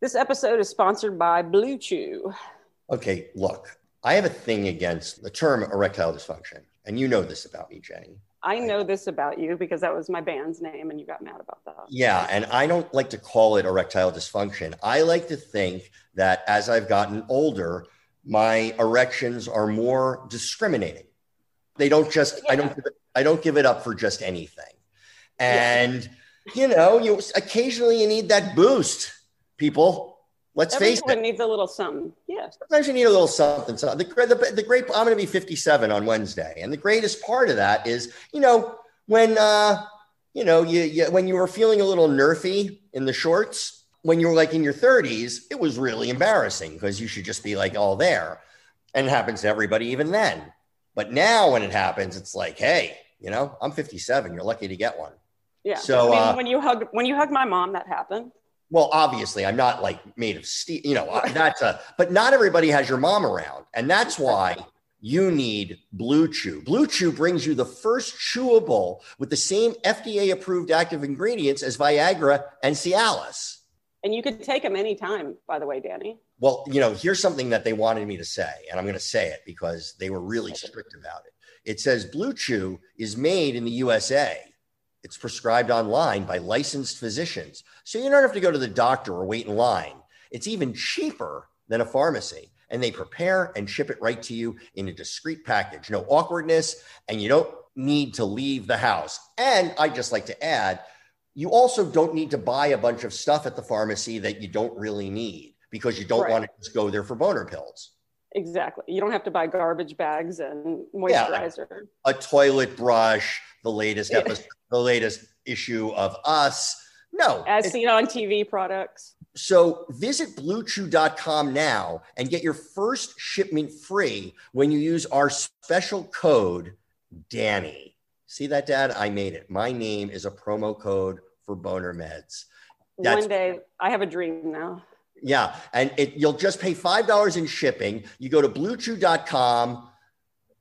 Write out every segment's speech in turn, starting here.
This episode is sponsored by BlueChew. Okay, look, I have a thing against the term erectile dysfunction, and you know this about me, Jenny. I know this about you because that was my band's name and you got mad about that. Yeah, and I don't like to call it erectile dysfunction. I like to think that as I've gotten older, my erections are more discriminating. They don't just yeah. I don't give it, I don't give it up for just anything. And yeah. you know, you occasionally you need that boost people. Let's Everyone face it. needs a little something. Yes. Sometimes you need a little something. So the, the, the great, I'm going to be 57 on Wednesday. And the greatest part of that is, you know, when, uh, you know, you, you, when you were feeling a little nerfy in the shorts, when you were like in your 30s, it was really embarrassing because you should just be like all there. And it happens to everybody even then. But now when it happens, it's like, hey, you know, I'm 57. You're lucky to get one. Yeah. So I mean, uh, when you hug when you hug my mom, that happened. Well, obviously, I'm not like made of steel, you know, that's a, but not everybody has your mom around. And that's why you need BlueChew. Blue Chew brings you the first chewable with the same FDA approved active ingredients as Viagra and Cialis. And you could take them anytime, by the way, Danny. Well, you know, here's something that they wanted me to say, and I'm going to say it because they were really strict about it. It says BlueChew is made in the USA it's prescribed online by licensed physicians. So you don't have to go to the doctor or wait in line. It's even cheaper than a pharmacy. And they prepare and ship it right to you in a discreet package. No awkwardness, and you don't need to leave the house. And I'd just like to add, you also don't need to buy a bunch of stuff at the pharmacy that you don't really need because you don't right. want to just go there for boner pills. Exactly. You don't have to buy garbage bags and moisturizer. Yeah, a toilet brush, the latest episode, the latest issue of Us. No. As seen on TV products. So visit bluechew.com now and get your first shipment free when you use our special code Danny. See that, Dad? I made it. My name is a promo code for boner meds. That's- One day I have a dream now. Yeah. And it, you'll just pay $5 in shipping. You go to bluechew.com,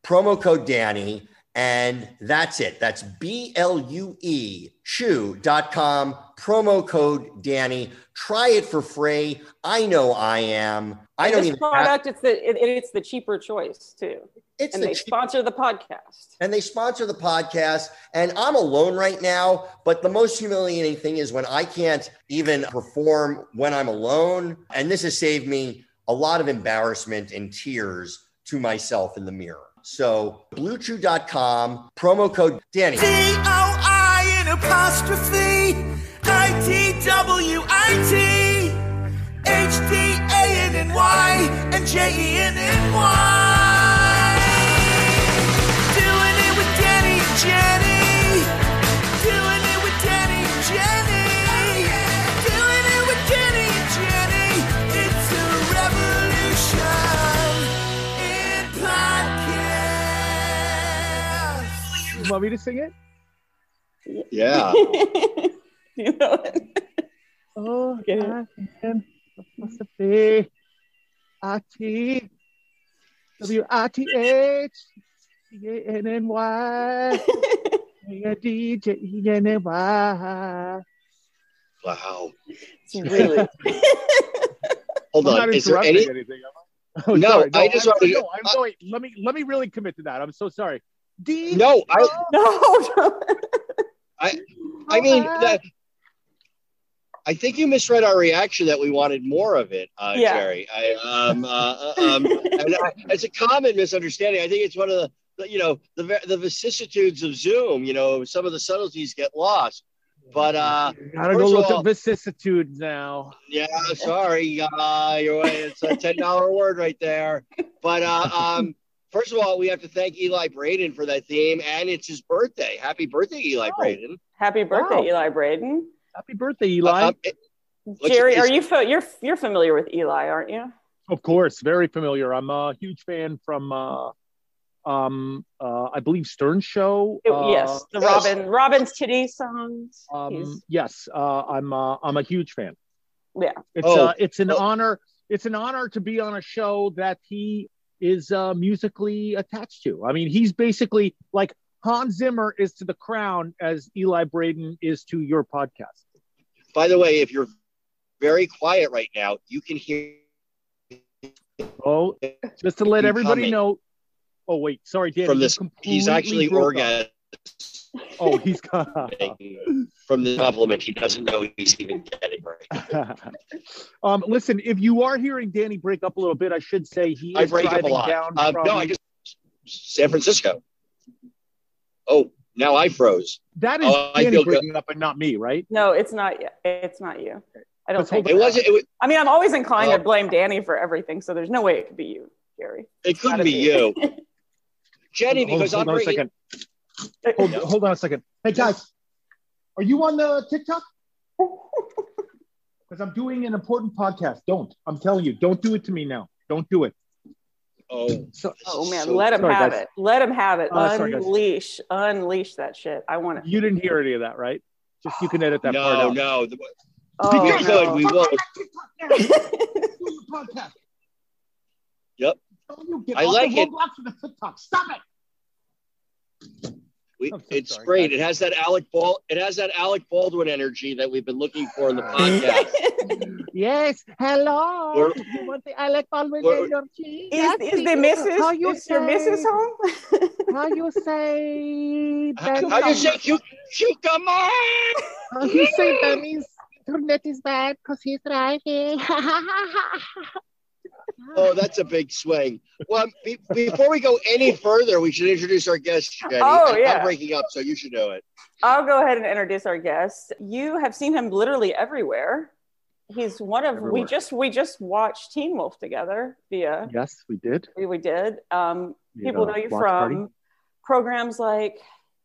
promo code Danny, and that's it. That's B L U E chew.com, promo code Danny. Try it for free. I know I am. I don't this even product. Have- it's the it, it's the cheaper choice too. It's and the they cheap- sponsor the podcast. And they sponsor the podcast. And I'm alone right now. But the most humiliating thing is when I can't even perform when I'm alone. And this has saved me a lot of embarrassment and tears to myself in the mirror. So bluechew.com, promo code Danny. D-O-I in apostrophe I-T-W-I-T H-D-A-N-N-Y and J-E-N-N-Y want me to sing it? Yeah. you know it. Oh, Get it. I can apostrophe I T W I T H C A N N Y A D J E N N Y. Wow. It's really. Hold I'm on. not Is there interrupting any? anything. Oh, No, sorry. I just I'm, wanted to- no, I'm going. Let me let me really commit to that. I'm so sorry. D. No, I. no. I. I mean, that, I think you misread our reaction that we wanted more of it, uh, Yeah. Jerry. I, um, uh, um, and I, it's a common misunderstanding. I think it's one of the, the, you know, the the vicissitudes of Zoom. You know, some of the subtleties get lost. But uh, Gotta first go of look all- at vicissitudes now. yeah, sorry, uh, you're. It's a ten dollar word right there. But uh, um, first of all, we have to thank Eli Braden for that theme, and it's his birthday. Happy birthday, Eli Oh. Braden! Happy birthday, Wow. Eli Braden. Happy birthday, Eli. Uh, um, it- What's- Jerry, are you fa- you're you're familiar with Eli, aren't you? Of course, very familiar. I'm a huge fan from, uh, um, uh, I believe Stern Show. It- uh, yes, the yes. Robin Robin's titty songs. Um, yes, uh, I'm. Uh, I'm a huge fan. yeah, It's. Oh, uh, it's an well- honor. It's an honor to be on a show that he is uh, musically attached to. I mean, he's basically like Hans Zimmer is to The Crown as Eli Braden is to your podcast. By the way, if you're very quiet right now, you can hear Oh, just to let everybody coming. know. Oh wait, sorry, Dan. from this. He's actually broke orgasming Oh, he's got. from the compliment he doesn't know he's even getting right. um, listen, if you are hearing Danny break up a little bit, I should say he I is break up a driving lot. down Uh, from. no, I just San Francisco. Oh, now I froze. that is Oh, I Danny feel good. breaking up, and not me, right? no, it's not. y- It's not you. I don't think It wasn't. It, was, I mean, I'm always inclined Oh. to blame Danny for everything, so there's no way it could be you, Jerry. it couldn't Gotta be you, Jenny, Hold- because hold, I'm on a second. Hold, hold on a second. Hey guys, are you on the TikTok? Because I'm doing an important podcast. Don't. I'm telling you, don't do it to me now. Don't do it. Oh, So, Oh man, so- let him Sorry, have guys. it. Let him have it. Uh, sorry, unleash, unleash that shit. I want it. you didn't hear any of that, right? Just you can edit that part no, out. no. The, Oh, we could. We won't. Yep. Don't you get I off like the it. Roblox with the TikTok. Stop it. We, so it's sorry, great. guys. It has that Alec Bal. It has that Alec Baldwin energy that we've been looking for in the podcast. Yes. Hello. We're- you want the Alec Baldwin energy? Is, Yes, is the please. missus? How you is your say- missus home? How you say? How, how you say cu- cucumber? How you say Danny's internet is bad because he's driving. Oh, that's a big swing. Well, be, before we go any further, we should introduce our guest, Jenny. Oh, I'm- yeah. I'm breaking up, so you should know it. I'll go ahead and introduce our guest. You have seen him literally everywhere. He's one of we just we just watched Teen Wolf together via yes, we did. we, we did. Um, people know you from party. programs like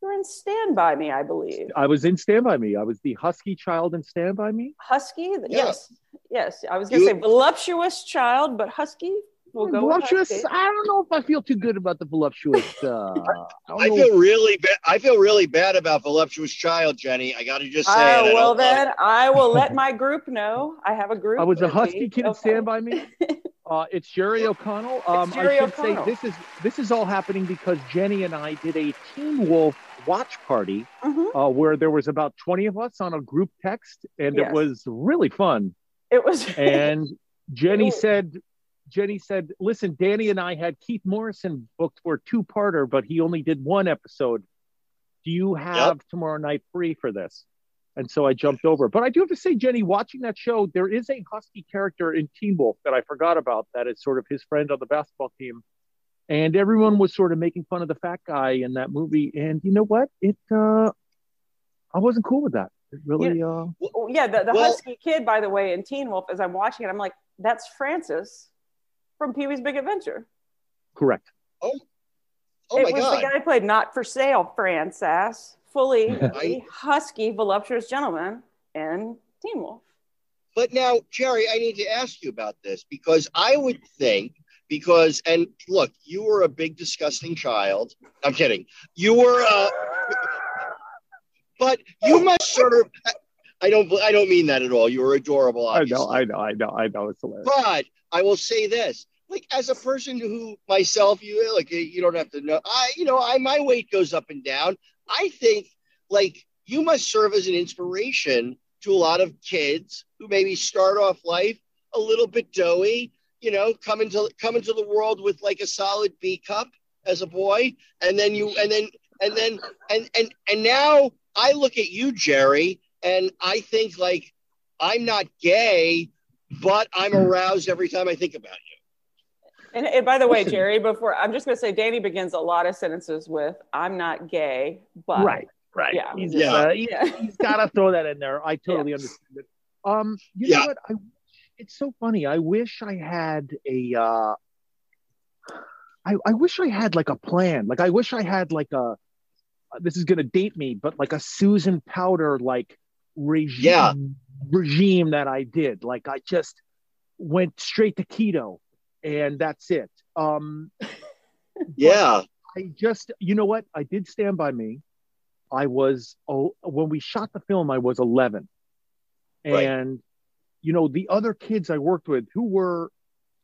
you're in Stand By Me, I believe. I was in Stand By Me. I was the husky child in Stand By Me. Husky, Yeah. yes, yes. I was gonna say voluptuous child, but Husky. We'll voluptuous. I don't know if I feel too good about the voluptuous. Uh, I, I feel really bad. I feel really bad about voluptuous child, Jenny. I got to just say Oh, it. Well don't then, I will let my group know. I have a group. I was a husky me. kid in Okay. Stand By Me. Uh, it's Jerry O'Connell. Um, Jerry I should O'Connell. say this is this is all happening because Jenny and I did a Teen Wolf watch party Mhm. uh, where there was about twenty of us on a group text, and Yes. it was really fun. It was. And Jenny said, Jenny said, listen, Danny and I had Keith Morrison booked for a two-parter, but he only did one episode. Do you have tomorrow night free for this? And so I jumped over. But I do have to say, Jenny, watching that show, there is a husky character in Teen Wolf that I forgot about that is sort of his friend on the basketball team. And everyone was sort of making fun of the fat guy in that movie. And you know what? It uh I wasn't cool with that. It really uh Oh, yeah, the, the Well- husky kid, by the way, in Teen Wolf, as I'm watching it, I'm like, that's Francis from Pee Wee's Big Adventure. correct. Oh it my was god! the guy who played Not for Sale, Francis, fully I- husky, voluptuous gentleman in Teen Wolf. But now, Jerry, I need to ask you about this because I would think because and look, you were a big disgusting child. I'm kidding. You were uh but you must sort of I don't I don't mean that at all. You were adorable, I know, I know, I know, I know. It's hilarious. But I will say this: like as a person who myself, you like you don't have to know. I, you know, I my weight goes up and down. I think like you must serve as an inspiration to a lot of kids who maybe start off life a little bit doughy. You know, come into come into the world with like a solid B cup as a boy, and then you and then and then and and and now I look at you, Jerry, and I think like I'm not gay, but I'm aroused every time I think about you. And, and by the way, Jerry, before I'm just going to say, Danny begins a lot of sentences with, I'm not gay, but. right, right. Yeah. He's, Yeah. uh, he, Yeah. has got to throw that in there. I totally understand it. Um, you Yeah. know what? I, it's so funny. I wish I had a. Uh, I, I wish I had like a plan. Like I wish I had like a. This is gonna date me, but like a Susan Powter like regime Yeah. regime that I did. Like I just went straight to keto and that's it. Um Yeah. I just, you know what? I did stand by me. I was, oh, when we shot the film, I was 11. Right. You know, the other kids I worked with who were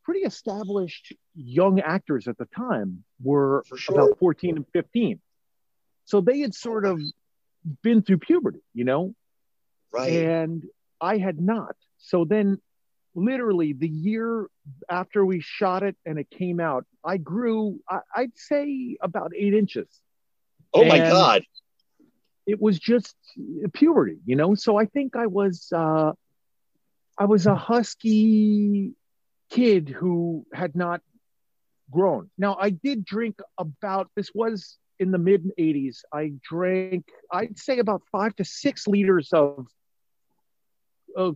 pretty established young actors at the time were sure. about 14 and 15. So they had sort of been through puberty, you know? Right. and I had not. So then, literally, the year after we shot it and it came out, I grew, I, I'd say, about eight inches. oh my and- God. It was just puberty, you know. So I think I was, uh, I was a husky kid who had not grown. Now I did drink about. This was in the mid '80s. I drank, I'd say, about five to six liters of uh,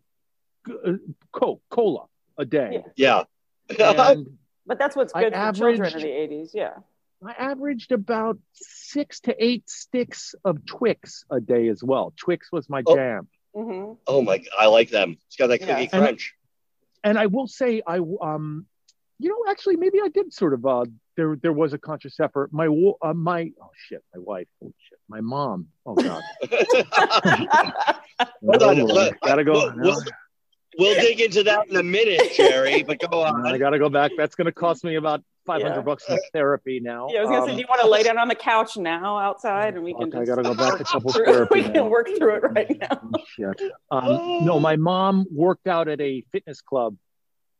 Coke, cola a day. Yeah. And But that's what's I good for children in the 80s. Yeah. I averaged about six to eight sticks of Twix a day as well. Twix was my Oh. jam. Hmm oh my I like them. It's got that Yeah. cookie And- crunch. And I will say, I um, you know, actually, maybe I did sort of. Uh, there, there was a conscious effort. My, uh, my, oh shit, my wife, oh shit, my mom. Oh god, Hold on, Oh, let- gotta go. we'll- we'll- We'll dig into that in a minute, Jerry, but go on. I gotta go back. That's gonna cost me about five hundred Yeah. bucks in therapy now. Yeah, I was gonna Um, say, do you want to lay down on the couch now outside, and we can fuck, I gotta go back to couple therapy we now. can work through it right now. Oh, shit. Um, no, my mom worked out at a fitness club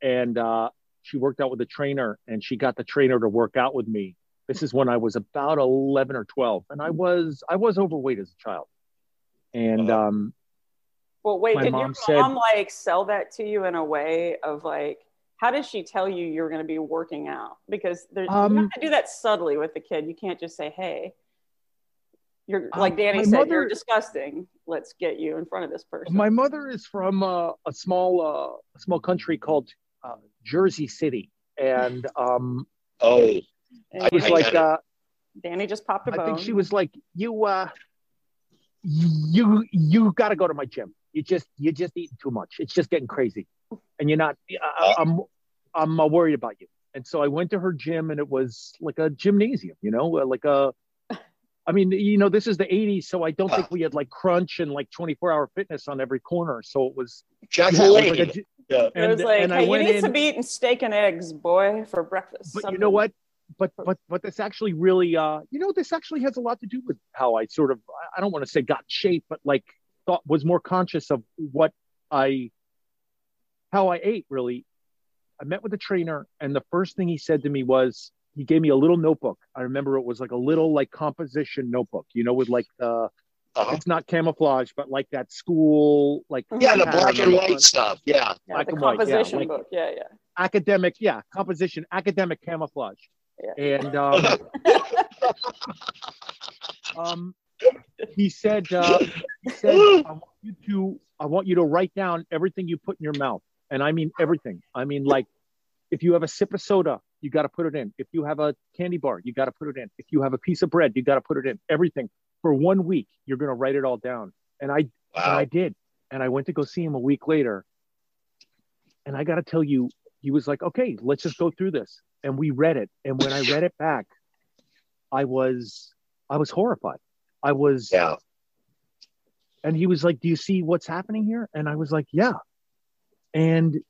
and uh, she worked out with a trainer and she got the trainer to work out with me. This is when I was about 11 or 12 and I was, I was overweight as a child. And um, Well, wait, My did mom your said- mom like sell that to you in a way of like, how does she tell you you're going to be working out? Because there, you Um, have to do that subtly with the kid. You can't just say, "Hey, you're Um, like Danny my said, mother- you're disgusting. Let's get you in front of this person." my mother is from uh, a small, uh, a small country called uh, Jersey City. And um, Oh, And it was I like, get uh, Danny just popped a I bone. I think she was like, you, uh, you, you got to go to my gym. You just, you're just eating too much. It's just getting crazy, and you're not. I, I'm, I'm uh, worried about you. And so I went to her gym, and it was like a gymnasium, you know, uh, like a. I mean, you know, this is the '80s, so I don't think we had like Crunch and like 24-hour fitness on every corner. So it was. Jack yeah, like a Lane. gy- Yeah. it was and- like, and I "Hey, you need in- to be eating steak and eggs, boy, for breakfast." but you know what but but but this actually really uh you know this actually has a lot to do with how i sort of i don't want to say got in shape but like thought was more conscious of what i how i ate really i met with the trainer and the first thing he said to me was he gave me a little notebook i remember it was like a little like composition notebook you know with like the uh-huh. it's not camouflage but like that school like Yeah, the black and white front. stuff. Yeah. yeah, black the and white, yeah, composition like- book. Yeah, yeah. academic yeah composition academic camouflage Yeah. and um, um, he said, uh, he said, I want you to, I want you to write down everything you put in your mouth, and I mean everything. I mean, like, if you have a sip of soda, you got to put it in. If you have a candy bar, you got to put it in. If you have a piece of bread, you got to put it in. Everything for one week, you're gonna write it all down. And I, and Wow. I did, and I went to go see him a week later, and I got to tell you, he was like, "Okay, let's just go through this." And we read it, and when I read it back, I was, I was horrified. I was, Yeah. and he was like, "Do you see what's happening here?" And I was like, "Yeah." And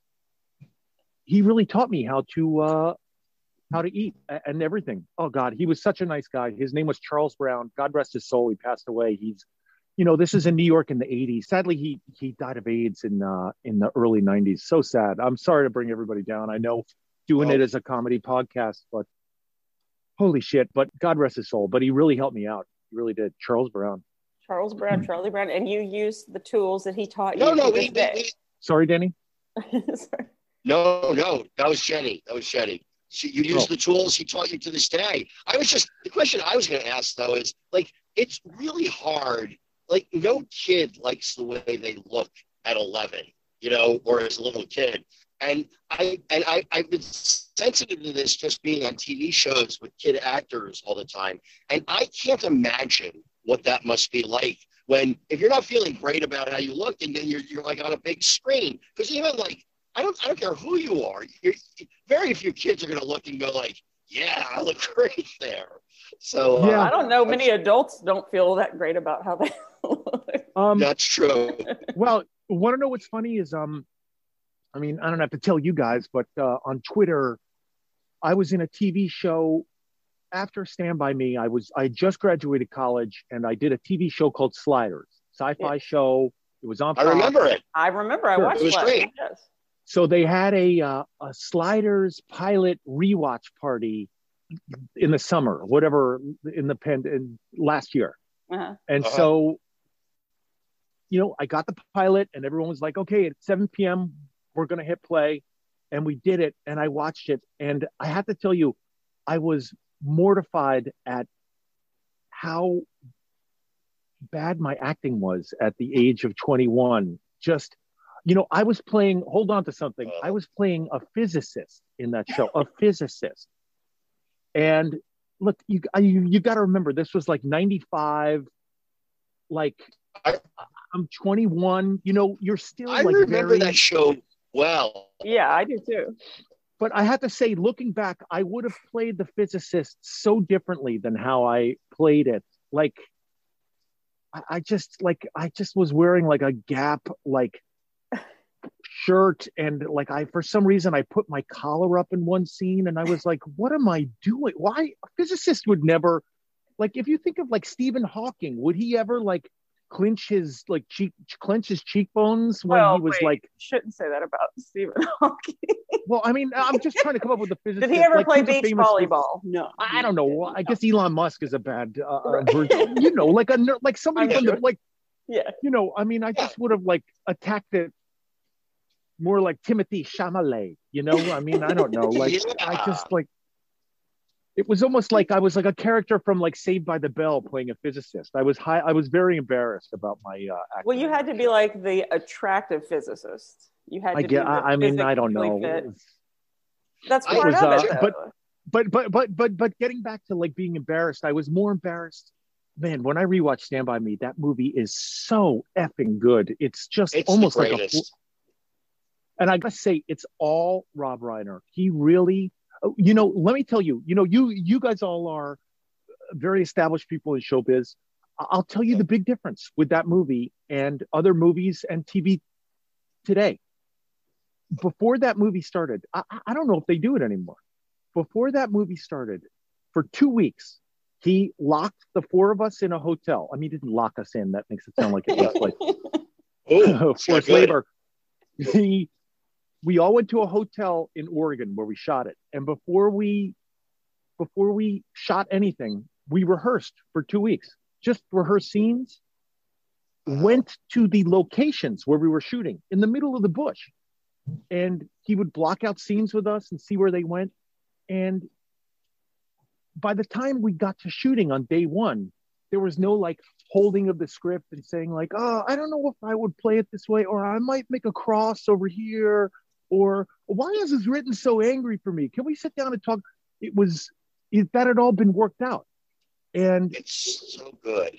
he really taught me how to uh, how to eat and everything. Oh God, he was such a nice guy. His name was Charles Brown. God rest his soul. He passed away. He's, you know, this is in New York in the '80s. Sadly, he he died of AIDS in uh, in the early '90s. So sad. I'm sorry to bring everybody down. I know doing Well- it as a comedy podcast, but holy shit. But God rest his soul. But he really helped me out. He really did. Charles Brown. Charles Brown. Charlie Brown, and you used the tools that he taught you. No, no, we, we, we, Sorry, Danny. Sorry. no, no, that was Jenny. That was Jenny. She, you use Oh. the tools he taught you to this day. I was just the question I was going to ask though is like it's really hard. Like no kid likes the way they look at eleven, you know, or as a little kid. And I and I I've been sensitive to this just being on TV shows with kid actors all the time, and I can't imagine what that must be like when if you're not feeling great about how you look, and then you're you're like on a big screen. Because even like I don't I don't care who you are. You're, very few kids are gonna look and go like, yeah, I look great there. So uh, Yeah. I don't know. Many adults don't feel that great about how they look. Um, that's true. well, want to know what's funny is um, I mean, I don't have to tell you guys, but uh, on Twitter, I was in a TV show after Stand by Me. I was I just graduated college and I did a TV show called Sliders, sci-fi Yeah. show. It was on. I Fox. remember it. I remember I Sure. watched It was great. Yes. So they had a uh, a Sliders pilot rewatch party in the summer, whatever in the pen in last year. Uh-huh. And Uh-huh. so, you know, I got the pilot, and everyone was like, okay, at 7 p.m., we're going to hit play. And we did it, and I watched it. And I have to tell you, I was mortified at how bad my acting was at the age of 21. Just, you know, I was playing, hold on to something. I was playing a physicist in that show, a physicist. And look, you, you, you got to remember, this was like 95. Like, I- I'm 21. You know, you're still I like remember very, that show well. Yeah, I do too. But I have to say, looking back, I would have played the physicist so differently than how I played it. Like, I, I just like I just was wearing like a Gap like shirt, and like I for some reason I put my collar up in one scene, and I was like, what am I doing? Why a physicist would never like if you think of like Stephen Hawking, would he ever like clinch his like cheek clench his cheekbones when Well, he was wait. like Shouldn't say that about Stephen Hawking. well, I mean, I'm just trying to come up with a physicist. Did he ever like, play beach famous- volleyball? No. I don't know. I guess Elon Musk is a bad, uh, uh, Right. version. you know, like a ner- like somebody I'm from the like, Yeah. you know. I mean, I just would have like attacked it more like Timothée Chalamet. You know, I mean, I don't know. Like, I just like it was almost like I was like a character from like Saved by the Bell playing a physicist. I was high. I was very embarrassed about my uh, acting. Well, you had to be like the attractive physicist. You had to I be get. the I, I mean, I don't know. fit. That's I part was, of uh, it. though. but- but but but but but getting back to like being embarrassed, I was more embarrassed. Man, when I rewatched Stand by Me, that movie is so effing good. It's just It's almost the like a. And I gotta say, it's all Rob Reiner. He really, you know. Let me tell you, you know, you you guys all are very established people in showbiz. I'll tell you the big difference with that movie and other movies and TV today. Before that movie started, I, I- don't know if they do it anymore. Before that movie started, for two weeks, he locked the four of us in a hotel. I mean, he didn't lock us in. That makes it sound like it was like not forced labor. He, we all went to a hotel in Oregon where we shot it, and before we, before we shot anything, we rehearsed for two weeks. Just rehearsed scenes. Went to the locations where we were shooting in the middle of the bush, and he would block out scenes with us and see where they went. And by the time we got to shooting on day one, there was no like holding of the script and saying like, oh, I don't know if I would play it this way, or I might make a cross over here, or why is this written so angry for me? Can we sit down and talk? It was it, that had all been worked out, and It's so good.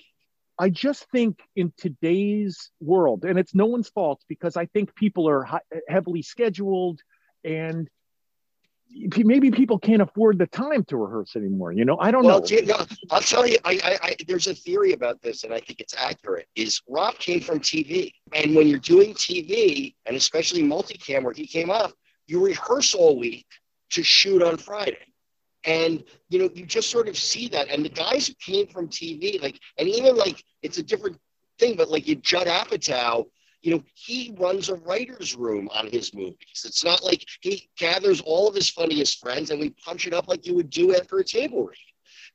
I just think in today's world, and it's no one's fault because I think people are heavily scheduled and maybe people can't afford the time to rehearse anymore. You know, I don't Well, know. Jim, no, I'll tell you. I, I, I, there's a theory about this, and I think it's accurate. Is Rob came from TV, and when you're doing TV, and especially multicam, where he came up, you rehearse all week to shoot on Friday, and you know you just sort of see that. And the guys who came from TV, like, and even like it's a different thing, but like you Judd Apatow. You know, he runs a writer's room on his movies. It's not like he gathers all of his funniest friends and we punch it up like you would do after a table read.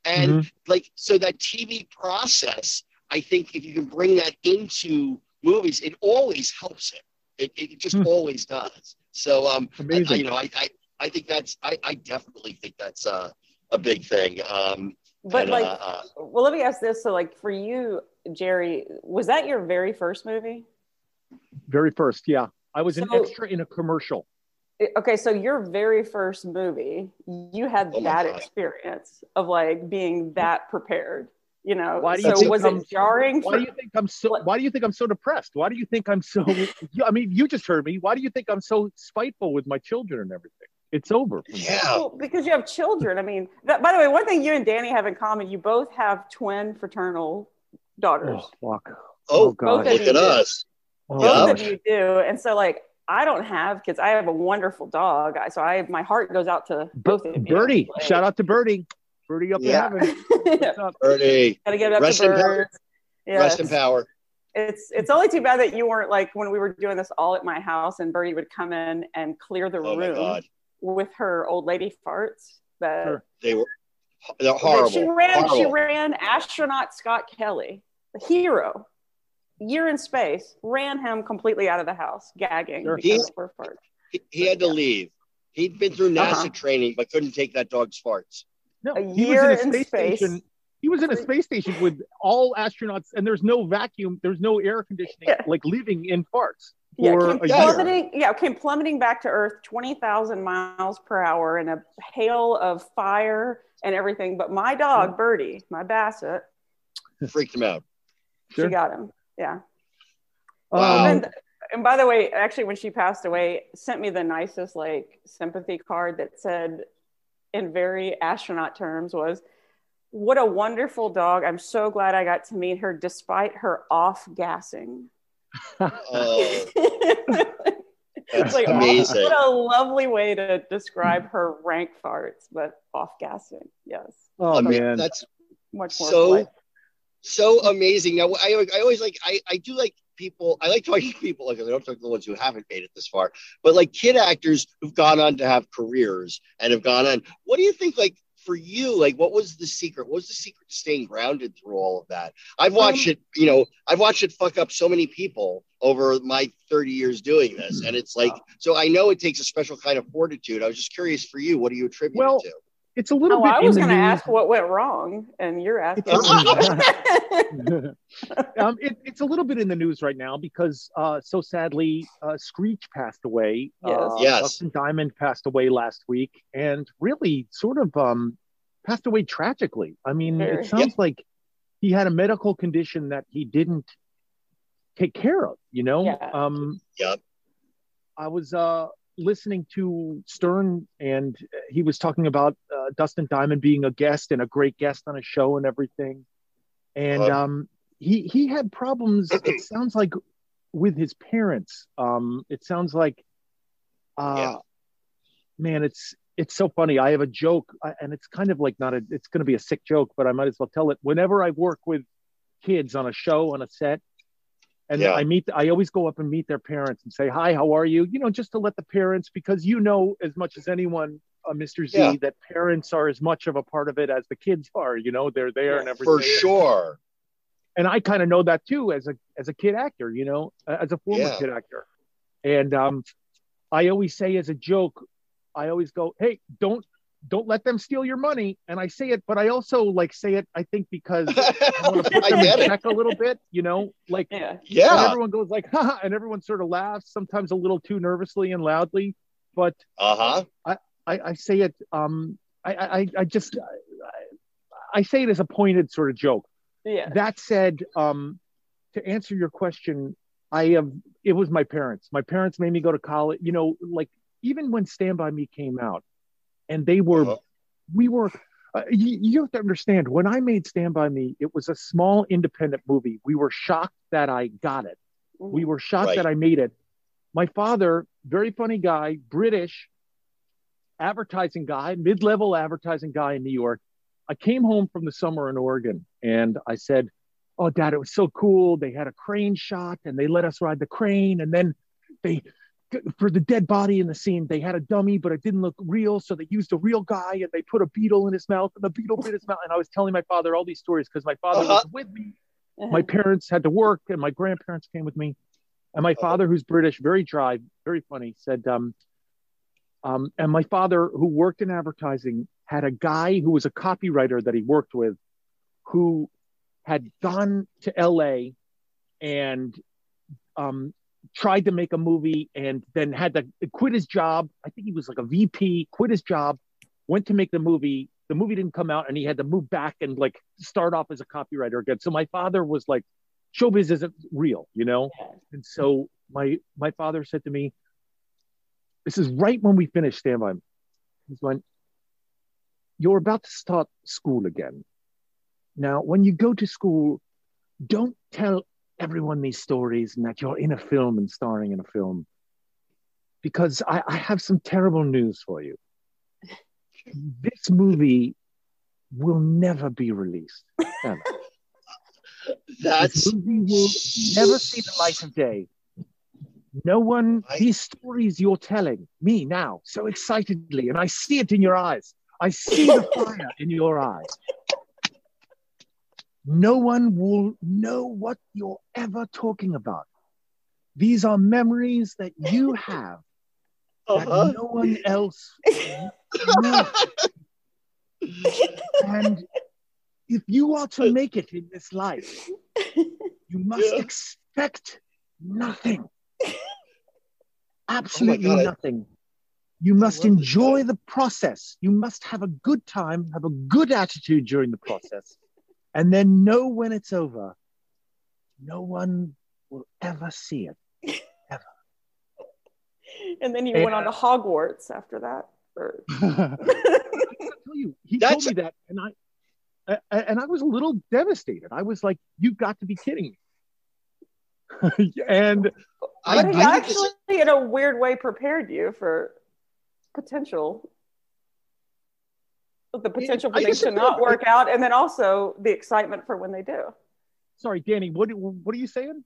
And like so that TV process, I think if you can bring that into movies, it always helps it. It, it just Hmm. always does. So um I, I- you know, I, I I think that's I, I definitely think that's uh, a big thing. Um But and, like, uh, uh, well, let me ask this. So, like, for you, Jerry, was that your very first movie? Very first, yeah. I was an So- extra in a commercial. Okay, so your very first movie, you had Oh that God. experience of like being that prepared. You know, Why do you so think was I'm- it jarring? Why for- do you think I'm so? What? Why do you think I'm so depressed? Why do you think I'm so? Yeah, I mean, you just heard me. Why do you think I'm so spiteful with my children and everything? It's over. Yeah. Well, because you have children. I mean, that, by the way, one thing you and Danny have in common, you both have twin fraternal daughters. Oh fuck. Oh, oh Both God. of look at us. Both of you do. And so, like, I don't have kids. I have a wonderful dog. So I, my heart goes out to both of you. Birdie, Like, shout out to Birdie. Birdie up Yeah. in heaven. What's up? Ernie, Gotta give it up Rest to in power. birds. Rest in it's- power. It's it's only too bad that you weren't like when we were doing this all at my house and Birdie would come in and clear the Oh room with her old lady farts. That, Sure. They were they're horrible. she ran she ran astronaut Scott Kelly, the hero, year in space, ran him completely out of the house, gagging Sure. because of her farts. He, he had to leave. He'd been through NASA Uh-huh. training, but couldn't take that dog's farts. No, A he year was in a in space space. station. He was in a space station with all astronauts, and there's no vacuum, there's no air conditioning, Yeah. like living in farts Yeah, for came a year. plummeting. Yeah, came plummeting back to Earth, twenty thousand miles per hour in a hail of fire and everything. But my dog, Birdie, my Basset, Freaked him out. Sure. she got him. Yeah. Wow. And, and by the way, actually, when she passed away, sent me the nicest like sympathy card that said, in very astronaut terms, was, "What a wonderful dog! I'm so glad I got to meet her, despite her off gassing." Oh, it's that's like amazing. what a lovely way to describe her rank farts, but off gassing. Yes, oh I mean, man, that's much more. so polite. So amazing. Now, I, I always like I, I do like people. I like talking to people like I don't talk to the ones who haven't made it this far, but like kid actors who've gone on to have careers and have gone on. What do you think? Like for you, like what was the secret? What was the secret to staying grounded through all of that? I've watched Um, it. You know, I've watched it fuck up so many people over my 30 years doing this, and it's like so. I know it takes a special kind of fortitude. I was just curious for you. What do you attribute Well, it to? It's a little Oh, bit. I was going to ask what went wrong, and you're asking. um, it, it's a little bit in the news right now because uh, so sadly, uh, Screech passed away. Yes. Uh, Yes. Dustin Diamond passed away last week, and really sort of um, passed away tragically. I mean, Very. it sounds like he had a medical condition that he didn't take care of. You know, Yeah. um, Yep. I was uh, listening to Stern, and he was talking about uh, Dustin Diamond being a guest and a great guest on a show and everything. And um, he he had problems. It sounds like with his parents. Um, it sounds like, uh, Yeah. man, it's it's so funny. I have a joke, uh, and it's kind of like not a. It's going to be a sick joke, but I might as well tell it. Whenever I work with kids on a show on a set, and Yeah. I meet, I always go up and meet their parents and say, "Hi, how are you?" You know, just to let the parents, because you know as much as anyone, uh, Mr. Z, Yeah. that parents are as much of a part of it as the kids are. You know, they're there and everything. For sure. And I kind of know that too as a as a kid actor. You know, as a former Yeah. kid actor. And um, I always say as a joke, I always go, "Hey, don't." Don't let them steal your money. And I say it, but I also like say it, I think, because I want to put them in it. check a little bit, you know, like yeah. Yeah. everyone goes like, Haha, and everyone sort of laughs, sometimes a little too nervously and loudly. But Uh huh. I, I say it, um, I, I, I just, I, I say it as a pointed sort of joke. Yeah. That said, um, to answer your question, I have, it was my parents. My parents made me go to college, you know, like even when Stand By Me came out and they were, Uh-huh. we were, uh, you, you have to understand when I made Stand By Me, it was a small independent movie. We were shocked that I got it. Mm-hmm. We were shocked Right. that I made it. My father, very funny guy, British advertising guy, mid level advertising guy in New York. I came home from the summer in Oregon and I said, Oh, dad, it was so cool. They had a crane shot and they let us ride the crane. And then they, for the dead body in the scene, they had a dummy, but it didn't look real. So they used a real guy and they put a beetle in his mouth and the beetle bit his mouth. And I was telling my father all these stories because my father Uh-huh. was with me Uh-huh. my parents had to work and my grandparents came with me and my father who's british very dry very funny said um, um, and my father who worked in advertising had a guy who was a copywriter that he worked with who had gone to la and um, tried to make a movie and then had to quit his job i think he was like a vp quit his job went to make the movie the movie didn't come out and he had to move back and like start off as a copywriter again. So my father was like, showbiz isn't real, you know? And so my my father said to me, this is right when we finished Stand By Me. He went, You're about to start school again. Now, when you go to school, don't tell everyone these stories and that you're in a film and starring in a film. Because I, I have some terrible news for you. This movie will never be released. That's This movie will never see the light of day. No one, I- these stories you're telling me now so excitedly, and I see it in your eyes. I see the fire in your eyes. No one will know what you're ever talking about. These are memories that you have that uh-huh. no one else knows. And if you are to make it in this life, you must Yeah. expect nothing. Absolutely God, I- nothing. You must enjoy the process. You must have a good time, have a good attitude during the process, and then know when it's over. No one will ever see it. Ever. and then you went on to Hogwarts after that. Or- tell you, he That's- told me that, and I a- and I was a little devastated. I was like, "You've got to be kidding me!" and I, but I actually, in a weird way, prepared you for potential. The potential for I things to not could. work out, and then also the excitement for when they do. sorry, Danny, what what are you saying?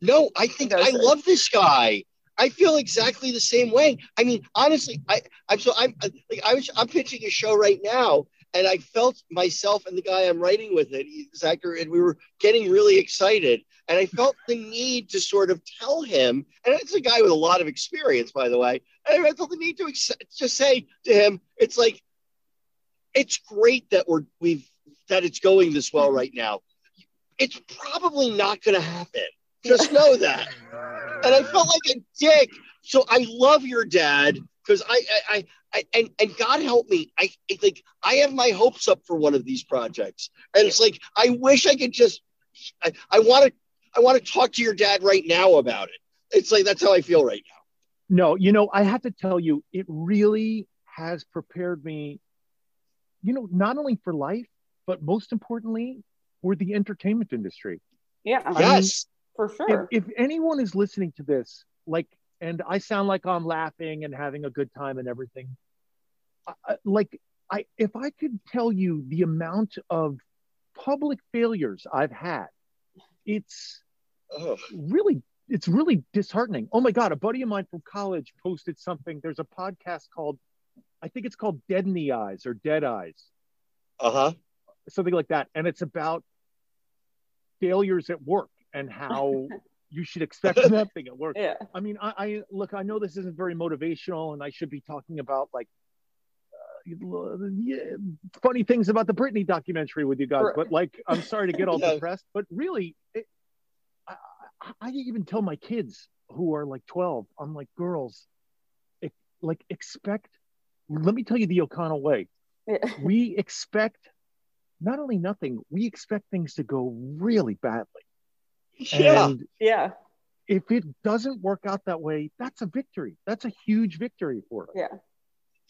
No, I think I it? love this guy. I feel exactly the same way. I mean, honestly, I I'm so I'm like I was I'm pitching a show right now, and I felt myself and the guy I'm writing with it, Zachar, and we were getting really excited, and I felt the need to sort of tell him, and it's a guy with a lot of experience, by the way, and I felt the need to ex- just say to him, it's like, it's great that we're we've that it's going this well right now. It's probably not going to happen. Just know that and I felt like a dick. So I love your dad because I, I, I, I, and and God help me, I, I like I have my hopes up for one of these projects, and it's like I wish I could just, I, I want to, I want to talk to your dad right now about it. It's like that's how I feel right now. No, you know, I have to tell you, it really has prepared me, you know, not only for life, but most importantly, for the entertainment industry. Yeah, I mean, Yes, for sure. If, if anyone is listening to this, like, and I sound like I'm laughing and having a good time and everything, I, I- like, I if I could tell you the amount of public failures I've had, it's Ugh. really it's really disheartening. Oh my god, a buddy of mine from college posted something. There's a podcast called I think it's called Dead in the Eyes or Dead Eyes, uh huh. something like that, and it's about failures at work and how you should expect nothing at work. yeah, I mean, I, I look, I know this isn't very motivational, and I should be talking about like uh, yeah, funny things about the Britney documentary with you guys, Right. but like, I'm sorry to get all Yeah. depressed, but really, it, I, I, I even tell my kids who are like 12, I'm like, girls, it, like, expect. Let me tell you the O'Connell way. We expect not only nothing, we expect things to go really badly. Yeah. And yeah, if it doesn't work out that way, that's a victory. That's a huge victory for us. yeah.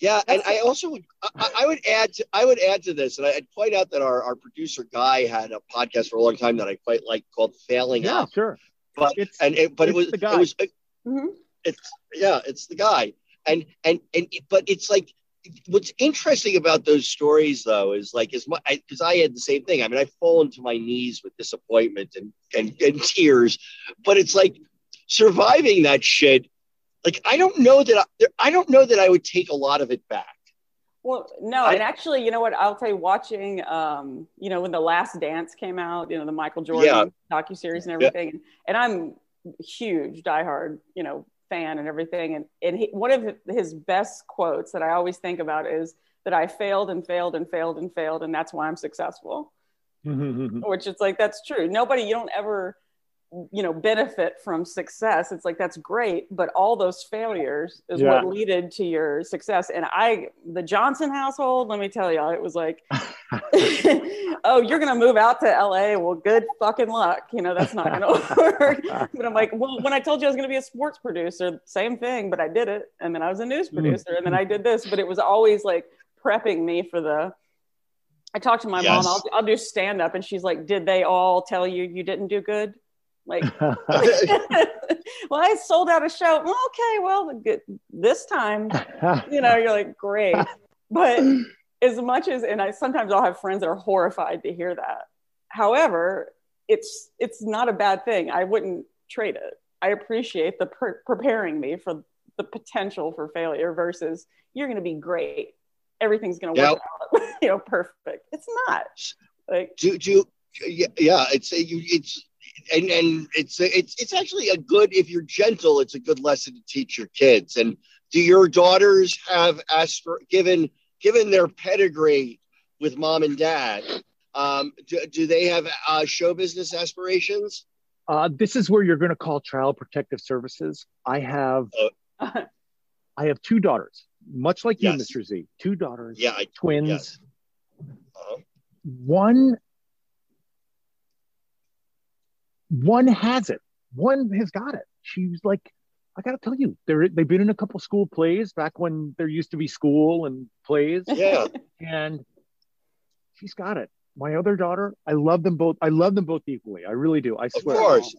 Yeah, and That's- I also would I, I would add to I would add to this, and I'd point out that our, our producer guy had a podcast for a long time that I quite like called Failing Yeah, Up. sure. But It's- and it, but it was the guy. it was Mhm. it's yeah, it's the guy. And and and but it's like what's interesting about those stories though is like as much because I, had the same thing. I mean, I've fallen to my knees with disappointment and, and and tears, but it's like surviving that shit. Like I don't know that I, I don't know that I would take a lot of it back. Well, no, I- and actually, you know what? I'll tell you, watching, um, you know, when The Last Dance came out, you know, the Michael Jordan docu series and Yeah. everything, and I'm huge, diehard, you know, fan and everything. And and he, one of his best quotes that I always think about is that I failed and failed and failed and failed, and that's why I'm successful. Which is like that's true. Nobody, you don't ever you know benefit from success it's like that's great but all those failures is Yeah. what leaded to your success and i the johnson household let me tell y'all it was like oh you're gonna move out to la well good fucking luck you know that's not gonna work but i'm like well when i told you i was gonna be a sports producer same thing but i did it and then i was a news Mm. producer and then i did this but it was always like prepping me for the I talked to my Yes. mom. I'll, I'll do stand up, and she's like, "Did they all tell you you didn't do good?" Like, well, I sold out a show. Well, okay, well, good. this time, you know, you're like, great. But as much as, and I sometimes I'll have friends that are horrified to hear that. However, it's it's not a bad thing. I wouldn't trade it. I appreciate the pre- preparing me for the potential for failure versus you're going to be great. Everything's going to work out, you know, perfect. It's not like do do yeah, yeah it's a, you it's and and it's it's it's actually a good if you're gentle it's a good lesson to teach your kids and do your daughters have astro given given their pedigree with mom and dad um do, do they have uh, show business aspirations uh, this is where you're going to call Child Protective Services. I have I have two daughters, much like you, Mr. Z. Two daughters, yeah I, twins. yes. uh, One one has it. One has got it. She's like, I gotta tell you, they're they've been in a couple school plays back when there used to be school and plays, yeah and she's got it. My other daughter, I love them both. I love them both equally. I really do. I of swear. Of course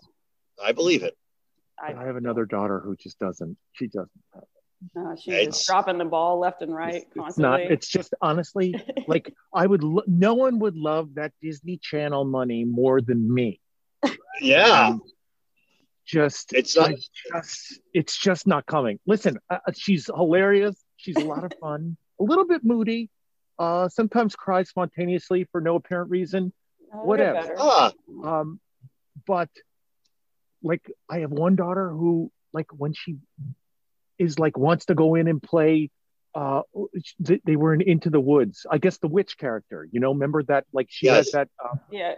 i believe it But I have another daughter who just doesn't. She doesn't. have it. uh, she's It's- just dropping the ball left and right It's, it's not. constantly. It's just honestly like I would. Lo- no one would love that Disney Channel money more than me. Yeah And just It's not- I just it's just not coming. Listen, uh, uh, she's hilarious. She's a lot of fun. a little bit moody. Uh, sometimes cries spontaneously for no apparent reason. Oh, whatever. better. ah Um, but like I have one daughter who like when she is like wants to go in and play. Uh, they, they were in Into the Woods. I guess the witch character. You know, remember that? Like she Yes. has that. Uh, Yeah.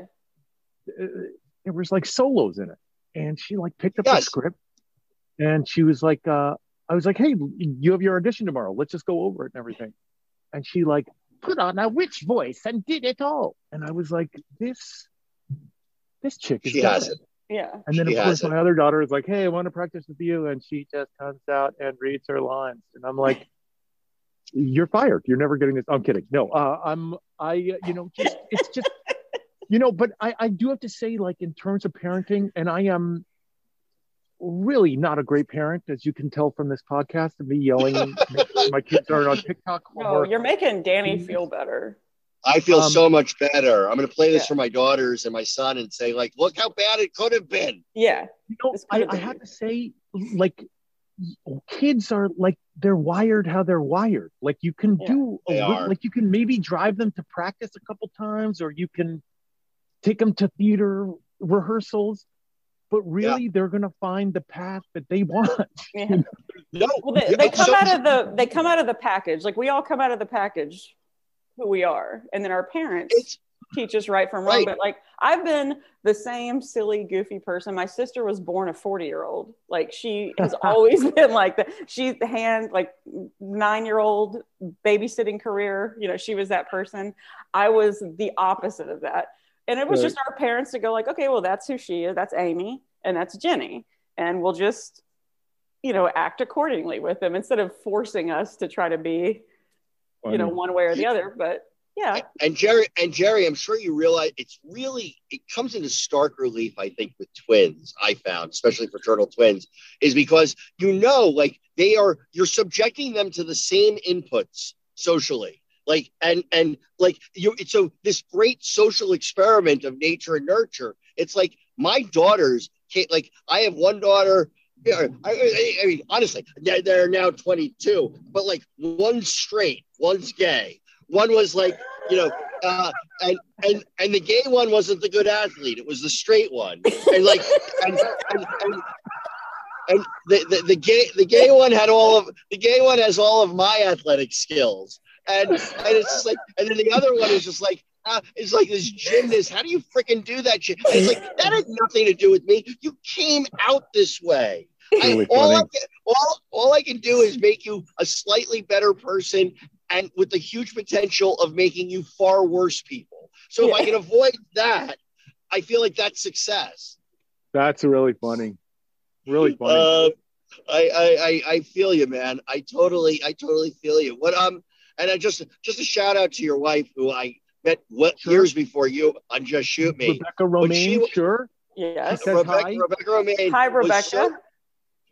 There was like solos in it. And she like picked up the script. And she was like uh i was like hey you have your audition tomorrow. Let's just go over it and everything. And she like put on a witch voice and did it all. And i was like this this chick is She got has it. it. Yeah. and then She of has course my other daughter is like hey i want to practice with you. And she just comes out and reads her lines. And i'm like you're fired. You're never getting this. I'm kidding. No uh i'm i uh, you know just it's just you know but i i do have to say like in terms of parenting and i am really not a great parent as you can tell from this podcast and me yelling my kids aren't on tiktok No, you're making Danny feel better. I feel Um, so much better. I'm going to play this Yeah. for my daughters and my son and say, like, look how bad it could have been. Yeah. you know, I, could've I have to say, like, kids are like they're wired how they're wired. Like you can Yeah. do a They li- are. like you can maybe drive them to practice a couple times, or you can take them to theater rehearsals. But really, they're gonna find the path that they want. Yeah. No, Well, they, Yeah, they come so- out of the they come out of the package. Like we all come out of the package who we are. And then our parents it's teach us right from wrong. Right. But like I've been the same silly, goofy person. My sister was born a 40 year old. Like she has always been like that. She's the hand, like nine year old babysitting career. You know, she was that person. I was the opposite of that. And it was Right. just our parents to go like, okay, well, that's who she is. That's Amy and that's Jenny. And we'll just, you know, act accordingly with them instead of forcing us to try to be, you know, one way or the other. But yeah, and Jerry and Jerry, I'm sure you realize it's really it comes into stark relief, I think, with twins. I found, especially fraternal twins, is because you know, like they are, you're subjecting them to the same inputs socially, like and and like you. So this great social experiment of nature and nurture. It's like my daughters can't. Like I have one daughter. I, I, I mean, honestly, they're, now 22, but like one's straight, one's gay, one was like, you know, uh, and and and the gay one wasn't the good athlete; it was the straight one, and like, and and, and, and the, the the gay the gay one had all of the gay one has all of my athletic skills, and and it's just like, and then the other one is just like, uh, is like this gymnast. How do you freaking do that shit? And it's like that had nothing to do with me. You came out this way. I, all, I can, all, all I can do is make you a slightly better person and with the huge potential of making you far worse people. So if I can avoid that, I feel like that's success. That's really funny. Really funny. Uh, I, I I I feel you, man. I totally I totally feel you. What um and I just just a shout out to your wife who I met what Sure. years before you on Just Shoot Me. Rebecca Romijn, was- sure. Yes. says Rebecca, hi. Rebecca Romijn. Hi, was Rebecca. so-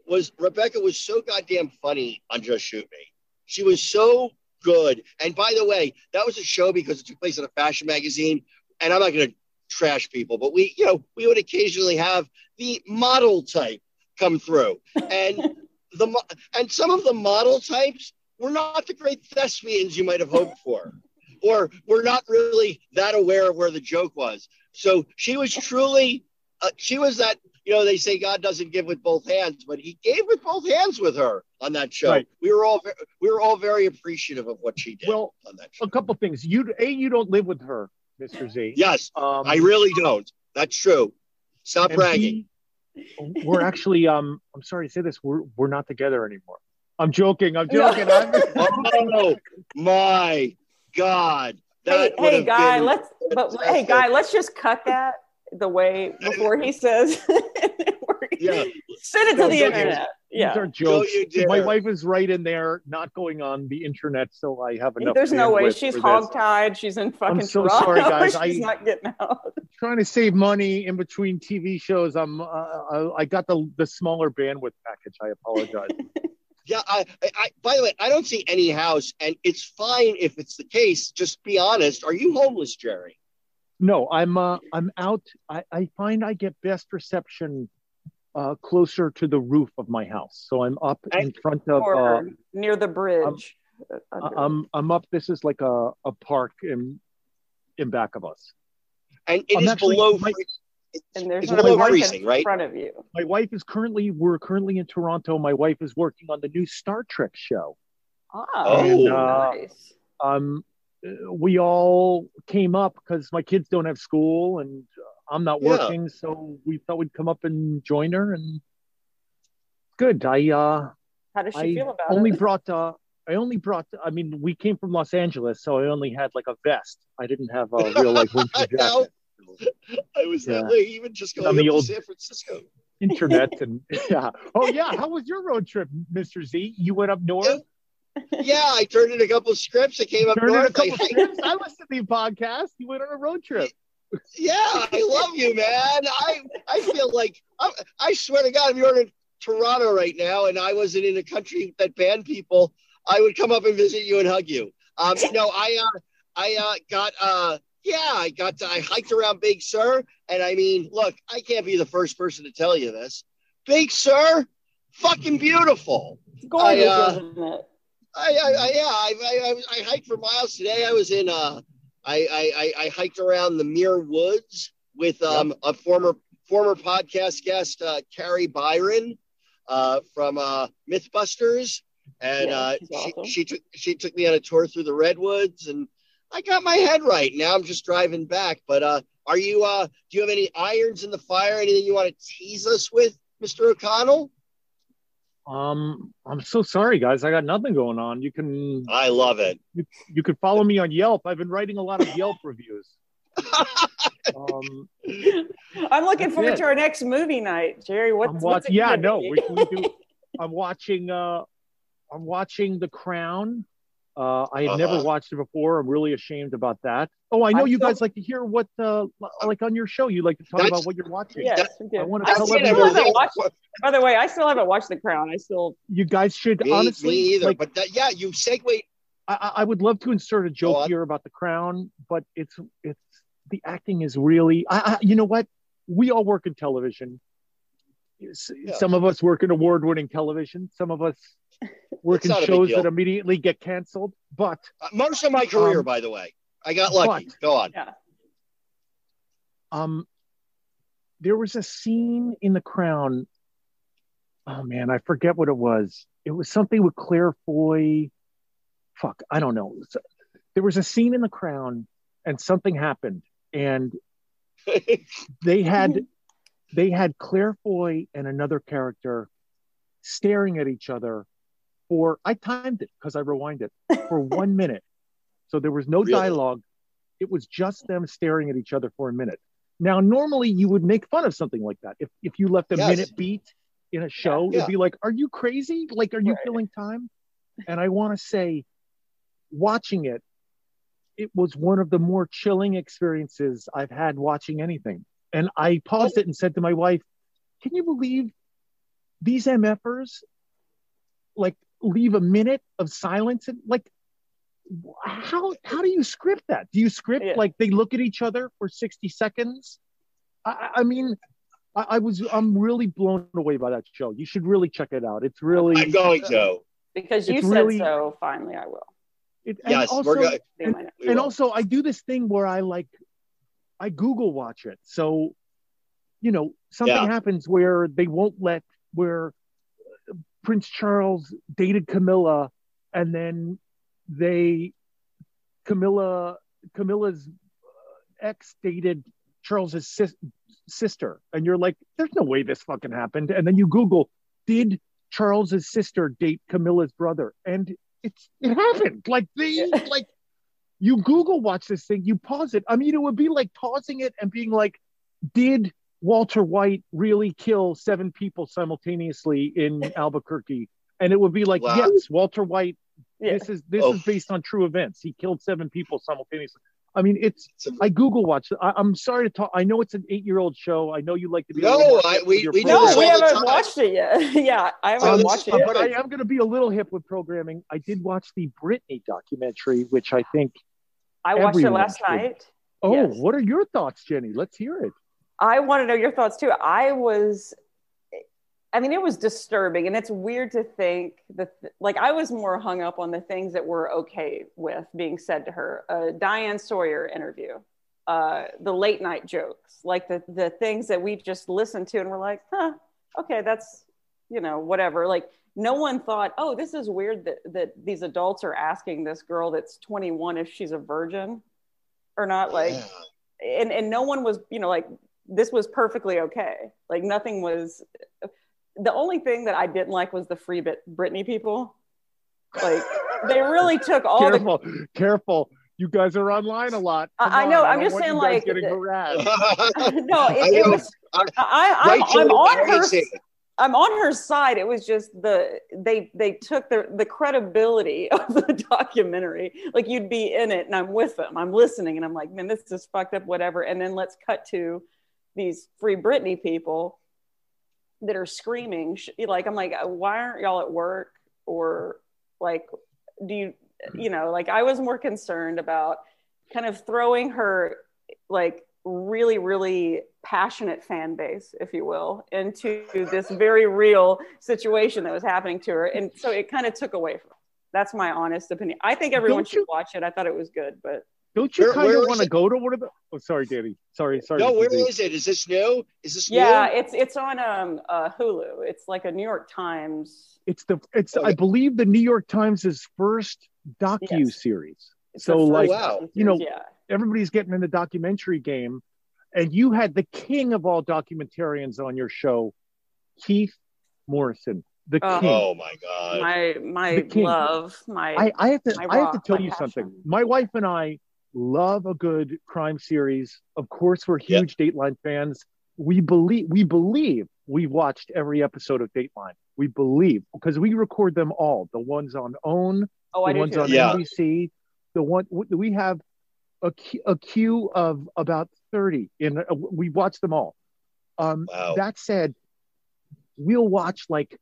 was Rebecca was so goddamn funny on Just Shoot Me. She was so good. And by the way, that was a show because it took place in a fashion magazine. And I'm not going to trash people, but we, you know, we would occasionally have the model type come through, and the and some of the model types were not the great thespians you might have hoped for, or we're not really that aware of where the joke was. So she was truly, uh, she was that you know, they say God doesn't give with both hands, but He gave with both hands with her on that show. Right. We were all we were all very appreciative of what she did Well, on that show. a couple things. You a you don't live with her, Mr. Z. Yes, Um, I really don't. That's true. Stop bragging. B, we're actually um I'm sorry to say this, we're we're not together anymore. I'm joking, I'm joking. I'm, oh my God! Hey, That would hey, guy, been let's but hey, guy, let's just cut that the way before he says. Yeah. Send it to No, the don't you- internet. These Yeah. are jokes. you. My wife is right in there, not going on the internet, so I have enough. There's no way she's for this. hogtied. She's in fucking I'm so Toronto. sorry, guys. She's I- not getting out. trying to save money in between TV shows. I'm uh, I, I got the the smaller bandwidth package. I apologize. Yeah, I, I, I, by the way, I don't see any house, and it's fine if it's the case. Just be honest. Are you homeless, Jerry? no, I'm uh, I'm out. I, I find I get best reception uh, closer to the roof of my house, so I'm up in front of. Uh, near the bridge. Under- I'm I'm up. This is like a, a park in in back of us. And it I'm is actually- below. my- free- and there's it's no below one freezing, in right? front of you. My wife is currently we're currently in Toronto. My wife is working on the new Star Trek show. Ah, Oh. And, uh, nice. um, we all came up because my kids don't have school and uh, I'm not Yeah. working, so we thought we'd come up and join her. And good. I uh, How does she I feel about it? only it? brought uh, I only brought. I mean, we came from Los Angeles, so I only had like a vest. I didn't have a real like winter I jacket. I was that Yeah. way, even just On going the old- to San Francisco. Internet and yeah. Oh yeah. How was your road trip, Mister Z? You went up north. Yeah, I turned in a couple of scripts. I came up Turned north. I- trips. I listened to the podcast. You went on a road trip. yeah, I love you, man. I I feel like I, I swear to God, if you're in Toronto right now, and I wasn't in a country that banned people, I would come up and visit you and hug you. Um, no, I uh, I uh, got uh, yeah, I got to, I hiked around Big Sur, and I mean, look, I can't be the first person to tell you this. Big Sur, fucking beautiful. It's gorgeous, I, uh, isn't it? I, I, I yeah, I, I, I, I hiked for miles today. I was in uh, I, I, I, I hiked around the Muir Woods with um a former former podcast guest, uh, Kari Byron, uh, from uh, MythBusters, and Yeah, uh, she, awesome. she took she took me on a tour through the redwoods, and I got my head right. Now I'm just driving back. But uh, are you uh, do you have any irons in the fire? Anything you want to tease us with, Mister O'Connell? Um, I'm so sorry, guys. I got nothing going on. You can I love it. you, you can follow me on Yelp. I've been writing a lot of Yelp reviews. Um, I'm looking forward it. to our next movie night, Jerry. What's, I'm what's it Yeah, gonna no, we, we do. I'm watching. Uh, I'm watching The Crown. Uh, I had never Uh-huh. watched it before. I'm really ashamed about that. Oh, I know I'm you guys like to hear what, uh, like on your show, you like to talk about what you're watching. Yes, we did. I wanna I tell still everyone- haven't watched. By the way, I still haven't watched The Crown. I still. You guys should Me, honestly. me either. like, but that, yeah, you segue. I, I- I would love to insert a joke here about The Crown, but it's it's the acting is really. I, I you know what? We all work in television. S- Yeah. Some of us work in award-winning television. Some of us work It's in not a big shows that immediately get canceled. But Uh, most of my career, Um, by the way, I got lucky. but- Go on. Yeah. um, there was a scene in The Crown. Oh man, I forget what it was. It was something with Claire Foy. Fuck, I don't know. So- There was a scene in The Crown and something happened, and they had they had Claire Foy and another character staring at each other for I timed it because I rewind it for one minute. So there was no Really? dialogue. It was just them staring at each other for a minute. Now, normally you would make fun of something like that. If if you left a Yes. minute beat in a show, Yeah. it'd be like, "Are you crazy? Like, are you Right. killing time?" And I want to say, watching it, it was one of the more chilling experiences I've had watching anything. And I paused it and said to my wife, "Can you believe these MFers like leave a minute of silence and like how how do you script that? Do you script Yeah. like they look at each other for 60 seconds? I, I I mean, I, I was I'm really blown away by that show. You should really check it out. It's really I'm going to. Because you It's said really- so, finally I will. it, and Yes, also, we're going. Be and, We and also I do this thing where I like I Google watch it. So, you know, something Yeah. happens where they won't let where Prince Charles dated Camilla and then they Camilla Camilla's uh, ex dated Charles's sis, sister. And you're like there's no way this fucking happened. And then you google did Charles's sister date Camilla's brother? And it's it happened. Like they like you google watch this thing you pause it. I mean it would be like pausing it and being like did walter white really kill seven people simultaneously in albuquerque and it would be like Wow. yes walter white yeah. this is this Oh. is based on true events he killed seven people simultaneously i mean it's It's a- i google watched it I, i'm sorry to talk i know it's an eight-year-old show i know you like to be a No, I- we- we do No, we haven't time. watched it yet. yeah, I haven't Oh, this watched is it. but good. I am going to be a little hip with programming. I did watch the Britney documentary, which I think. I watched it last should. night. Oh, Yes. what are your thoughts, Jenny? Let's hear it. I want to know your thoughts too. I was, I mean, it was disturbing, and it's weird to think that, like, I was more hung up on the things that were okay with being said to her. Uh, Diane Sawyer interview, uh, the late night jokes, like the the things that we just listened to, and we're like, huh, okay, that's, you know, whatever. Like, no one thought, oh, this is weird that that these adults are asking this girl that's 21 if she's a virgin or not. Like, Yeah. and and no one was you know like this was perfectly okay like nothing was the only thing that i didn't like was the free bit britney people like they really took all the careful, careful. You guys are online a lot. I- Come I know, on, I'm don't just saying, like, getting harassed. no I it, it know. was I- I, I'm, I'm on her I'm on her side. It was just the they they took the the credibility of the documentary. Like you'd be in it, and I'm with them. I'm listening, and I'm like, man, this is fucked up, whatever. And then let's cut to these free Britney people that are screaming. Like I'm like, why aren't y'all at work? Or like, do you you know? Like I was more concerned about kind of throwing her like really really passionate fan base if you will into this very real situation that was happening to her and so it kind of took away from that's my honest opinion i think everyone should watch it i thought it was good but Don't you Where- kind where of want to go to one of the? Oh, sorry, Danny. Sorry, sorry. no, where Susie. is it? Is this new? Is this yeah new? it's it's on um uh hulu it's like a new york times It's the. It's I believe the New York Times' first docu series. it's So, first like, wow. you know, yeah everybody's getting in the documentary game, and you had the king of all documentarians on your show, Keith Morrison, the Oh. king. Oh my god. my my love my I, I have to I have to tell you passion. something. My wife and I love a good crime series. Of course, we're Yep. huge Dateline fans. We believe we believe we watched every episode of Dateline. We believe because we record them all. The ones on OWN, oh i the do ones on Yeah. NBC, the one we have a, a queue of about 30 in uh, we watch them all. Um, Wow. That said, we'll watch like,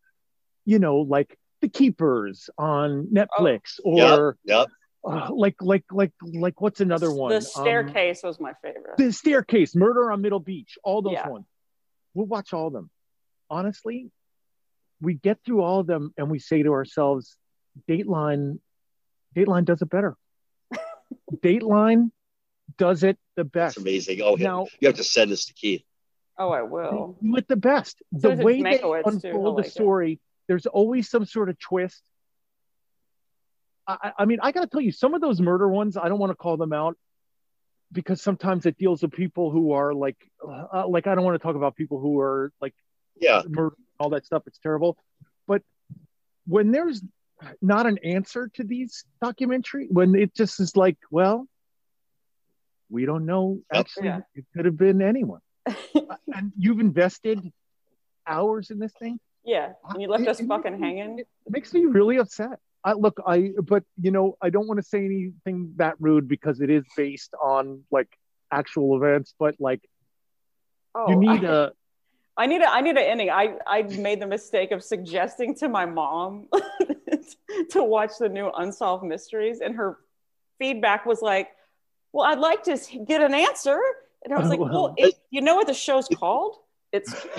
you know, like The Keepers on Netflix or Yep. Uh, like like like like what's another one? the Um, staircase was my favorite the staircase, Murder on Middle Beach, all those Yeah. ones. We'll watch all of them. Honestly, we get through all of them and we say to ourselves, Dateline, Dateline does it better. Dateline does it the That's best. amazing. Oh. Now, you have to send this to Keith. oh i will do it the best. So the way they Mankiewicz, too. unfold the like it. story, there's always some sort of twist. I, I I mean, I got to tell you, some of those murder ones, I don't want to call them out. because sometimes it deals with people who are like uh, like I don't want to talk about people who are like Yeah. murder all that stuff. It's terrible. But when there's not an answer to these documentary, when it just is like, well, we don't know. Actually, Yeah. it could have been anyone. and you've invested hours in this thing. yeah, and you left It- us it- fucking hanging. It makes me really upset. I look, I but you know, I don't want to say anything that rude because it is based on like actual events, but like Oh, you need I, a I need a I need an ending. I I made the mistake of suggesting to my mom to watch the new Unsolved Mysteries, and her feedback was like, "Well, I'd like to get an answer." And I was oh, like, Well. "Well, it, you know what the show's called? It's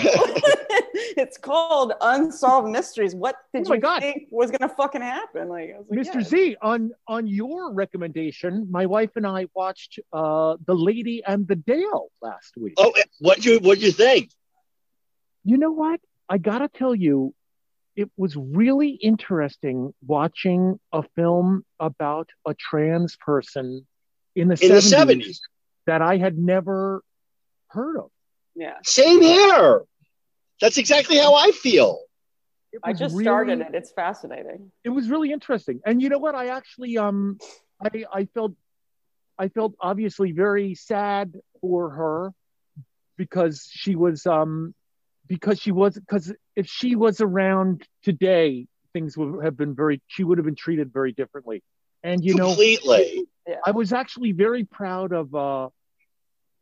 it's called Unsolved Mysteries. What did Oh my you God. think was gonna fucking happen?" Like, I was like, Mr. "Yeah." Z, on on your recommendation, my wife and I watched uh The Lady and the Dale last week. Oh, what you what'd you think? You know what? I gotta tell you, it was really interesting watching a film about a trans person in the In the seventies. that I had never heard of. Yeah, Same here. That's exactly how I feel. I just really- started it. It's fascinating. it was really interesting. And you know what? I actually um I I felt I felt obviously very sad for her because she was um because she was because if she was around today things would have been very she would have been treated very differently. And you know Completely. I was actually very proud of uh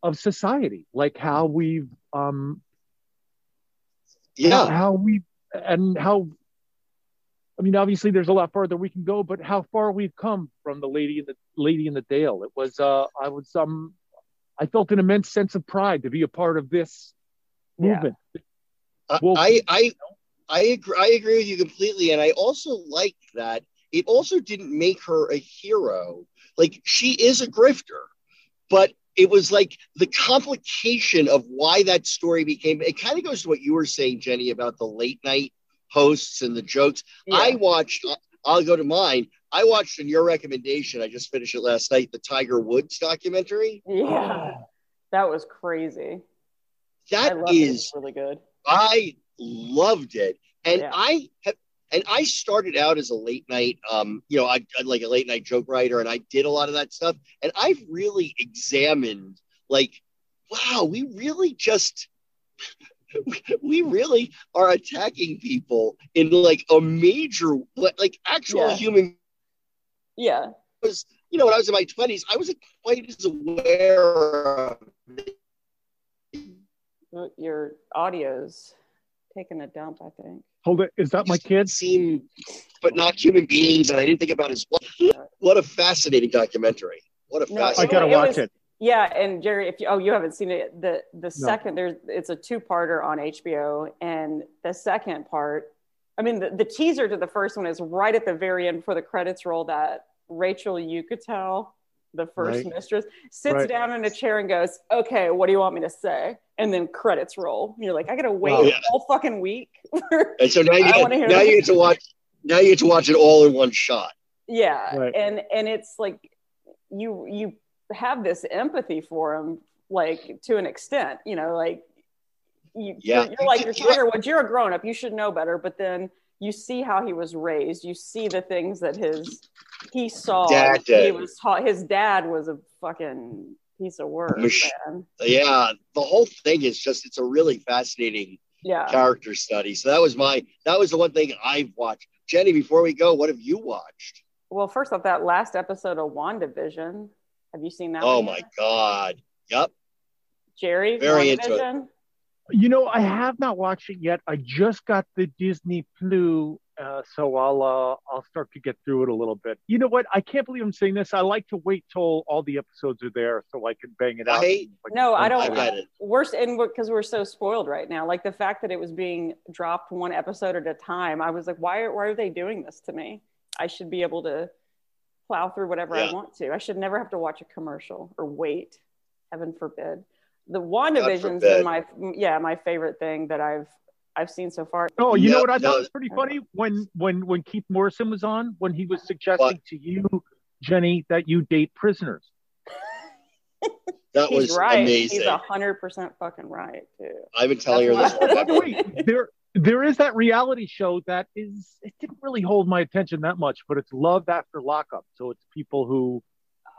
of society like how we've um Yeah. how we and how I mean obviously there's a lot further we can go but how far we've come from the lady in the lady in the dale it was uh I was um I felt an immense sense of pride to be a part of this movement I- Well- I I I agree, I agree with you completely, and I also like that it also didn't make her a hero. Like she is a grifter, but it was like the complication of why that story became. It kind of goes to what you were saying, Jenny, about the late night hosts and the jokes. I watched. I'll go to mine. I watched in your recommendation. I just finished it last night. The Tiger Woods documentary. Yeah, that was crazy. That loved it. It is really good. I loved it, and Yeah. I have, and I started out as a late night, um, you know, I I like a late night joke writer, and I did a lot of that stuff, and I've really examined, like, wow, we really just. We really are attacking people in like a major, like actual Yeah. human. Yeah, Was you know when I was in my twenties, I wasn't quite as aware of your audio's taking a dump. I think. Hold it. Is that my kid? seem but not human beings and i didn't think about his what, what a fascinating documentary. What a No, I gotta it watch was- it. Yeah, and Jerry, if you oh you haven't seen it, the the second there's it's a two parter on HBO, and the second part, I mean the, the teaser to the first one is right at the very end before the credits roll that Rachel Uchitel, the first Right. mistress, sits Right. down in a chair and goes, "Okay, what do you want me to say?" And then credits roll. And you're like, I gotta oh, wait Wow. a whole fucking week. and so now you get, now that. you get to watch now you get to watch it all in one shot yeah Right. and and it's like you you have this empathy for him like to an extent you know like you Yeah. you're, you're like you're you're a grown-up you should know better but then you see how he was raised you see the things that his he saw Dad he did. was taught his dad was a fucking piece of work Mach- man. yeah the whole thing is just it's a really fascinating yeah character study so that was my that was the one thing i've watched jenny before we go what have you watched well first off that last episode of wandavision have you seen that oh one my yet? god yep jerry Very into it. You know I have not watched it yet I just got the Disney Plus uh, so I'll uh, I'll start to get through it a little bit you know what I can't believe I'm saying this I like to wait till all the episodes are there so I can bang it out I- Like, No, I i don't. get it Worse, and because we're so spoiled right now, like the fact that it was being dropped one episode at a time, I was like, why are why are they doing this to me? I should be able to plow through whatever I want to. I should never have to watch a commercial or wait. Heaven forbid. The WandaVision's forbid. been my yeah my favorite thing that I've I've seen so far. Oh, you know what I no. thought was pretty funny when when when Keith Morrison was on when he was suggesting What? to you, Jenny, that you date prisoners. That He's was right. amazing. He's a hundred percent fucking right too. I've been telling her That's this. why- By there there is that reality show that is it didn't really hold my attention that much, but it's Love After Lockup. So it's people who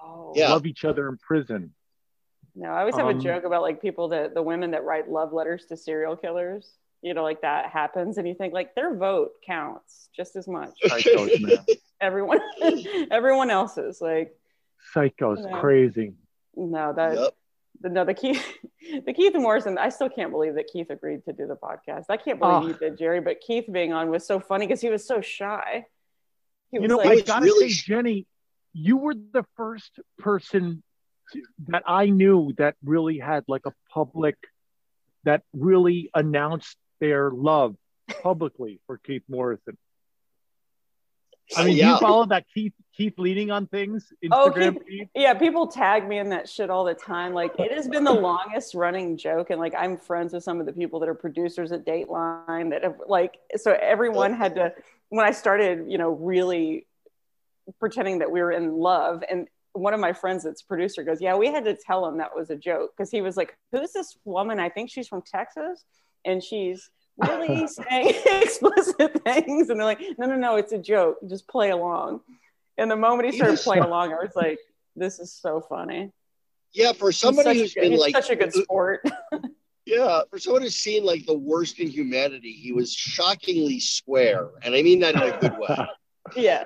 Oh Yeah. love each other in prison. no, I always have Um, a joke about like people that the women that write love letters to serial killers. You know, like that happens, and you think like their vote counts just as much. Psychos, man. Everyone, everyone else's like Psychos, Yeah. crazy. no that Yep. the, no the Keith the Keith Morrison. I still can't believe that Keith agreed to do the podcast. I can't believe Oh. you did, Jerry. But Keith being on was so funny because he was so shy. He You was know, like, I gotta really- say, Jenny, you were the first person that I knew that really had like a public that really announced their love publicly for Keith Morrison. I mean, yeah. you follow that Keith Keith leading on things Oh, Instagram feed? Yeah, people tag me in that shit all the time. Like it has been the longest running joke, and like I'm friends with some of the people that are producers at Dateline that have like so everyone had to when I started, you know, really pretending that we were in love and one of my friends that's producer goes, Yeah, we had to tell him that was a joke because he was like, Who's this woman? I think she's from Texas and she's really saying explicit things. And they're like, No, no, no, it's a joke. Just play along. And the moment he started playing along, I was like, This is so funny. Yeah, for somebody such a who's good- been like such a good uh, sport. Yeah, for someone who's seen like the worst in humanity, he was shockingly square, and I mean that in a good way. yeah.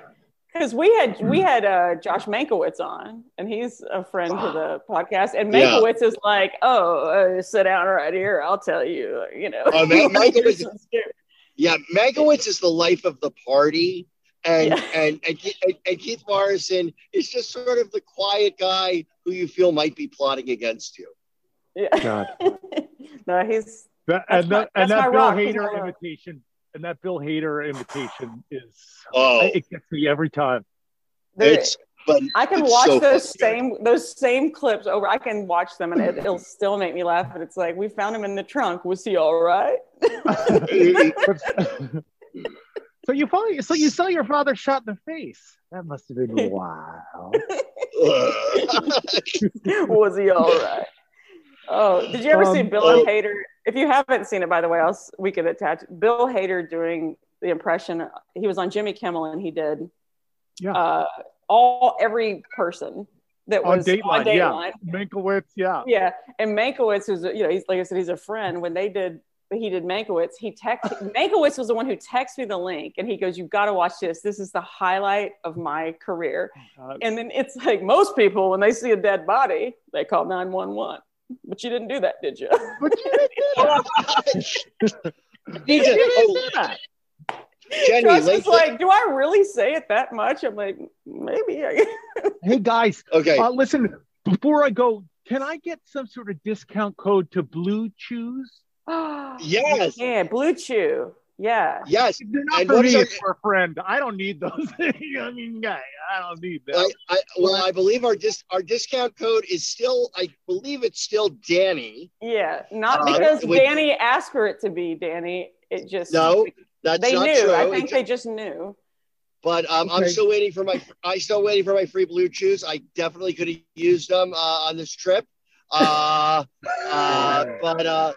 Because we had we had uh, Josh Mankiewicz on, and he's a friend to the podcast. And Yeah. Mankiewicz is like, "Oh, uh, sit down right here. I'll tell you." You know, Man- Mankiewicz- you're so scared. Yeah, Mankiewicz is the life of the party, and Yeah. and, and and and Keith Morrison is just sort of the quiet guy who you feel might be plotting against you. yeah. God. no, he's That, That's and my- that, and that's my that Bill rock, Hader rock. imitation and that Bill Hader invitation is Oh. it gets me every time. It's but I can it's watch so those same those same clips over. I can watch them, and it, it'll still make me laugh. But it's like we found him in the trunk. Was he all right? so you follow, so you saw your father shot in the face. That must have been wild. was he all right? Oh, did you ever see Um, Bill oh. Hader? If you haven't seen it, by the way, else we could attach Bill Hader doing the impression. He was on Jimmy Kimmel, and he did Yeah. uh, all every person that on was Dateline, on Dateline. yeah. Mankiewicz, yeah. Yeah, and Mankiewicz was, you know, he's like I said, he's a friend. When they did, he did Mankiewicz. He text Mankiewicz was the one who texted me the link, and he goes, "You've got to watch this. This is the highlight of my career." Uh, And then it's like most people, when they see a dead body, they call nine one one. But you didn't do that, did you? but you didn't do that. Need You didn't oh, do that. Jenny, Josh was like, "Do I really say it that much?" I'm like, "Maybe." Hey guys, okay. uh, listen. Before I go, can I get some sort of discount code to BlueChews? Yes. Yeah, BlueChew. Yeah. Yes. They're not And for me. It's for a friend. I don't need those. I mean, guy, I don't need I. I, well, I believe our dis, our discount code is still. I believe it's still Danny. Yeah. Not Uh, because wait. Danny asked for it to be Danny. It just No, That's they not knew. true. I think It- they just knew. But um, I'm still waiting for my. I still waiting for my free BlueChews. I definitely could have used them uh, on this trip. Uh, uh, but uh,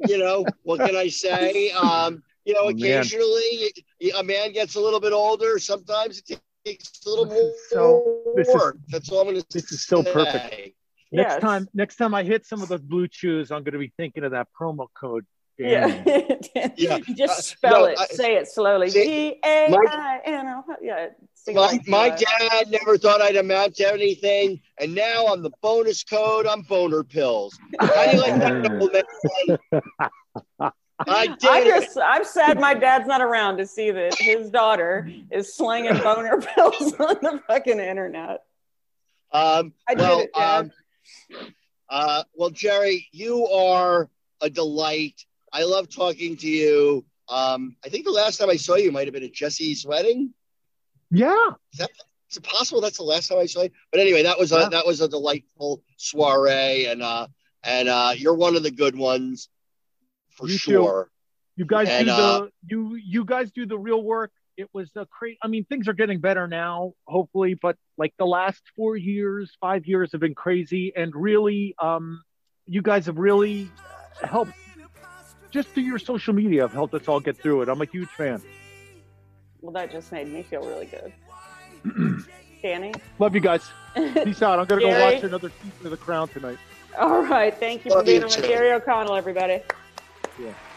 you know, what can I say? Um, you know, Oh, man. occasionally a man gets a little bit older. Sometimes it takes a little This more. is so- this is- That's all I'm going to this is so perfect. Next Yes. time, next time I hit some of those BlueChews, I'm going to be thinking of that promo code. Yeah. Damn. Yeah. You just Uh, spell no, it. I- Say it slowly. See, G A I N O. Yeah. My, my dad never thought I'd amount to anything, and now on the bonus code, I'm boner pills. How do you like that, old man? I did I'm it. just I'm sad my dad's not around to see that his daughter is slinging boner pills on the fucking internet. Um, I did well, it, Dad. um, uh, well, Jerry, you are a delight. I love talking to you. Um, I think the last time I saw you might have been at Jesse's wedding. Yeah. Is it possible that's the last time I saw you? But anyway, that was a Yeah. that was a delightful soiree, and uh, and uh, you're one of the good ones for You too. sure. You guys And, do uh, the you you guys do the real work, it was a crazy. I mean, things are getting better now, hopefully, but like the last four years, five years have been crazy, and really, um, you guys have really helped. Just through your social media, have helped us all get through it. I'm a huge fan. Well, that just made me feel really good. Danny? Love you guys. Peace out. I'm gonna go watch another season of The Crown tonight. All right. Thank you for being you on with too. Jerry O'Connell, everybody. Yeah.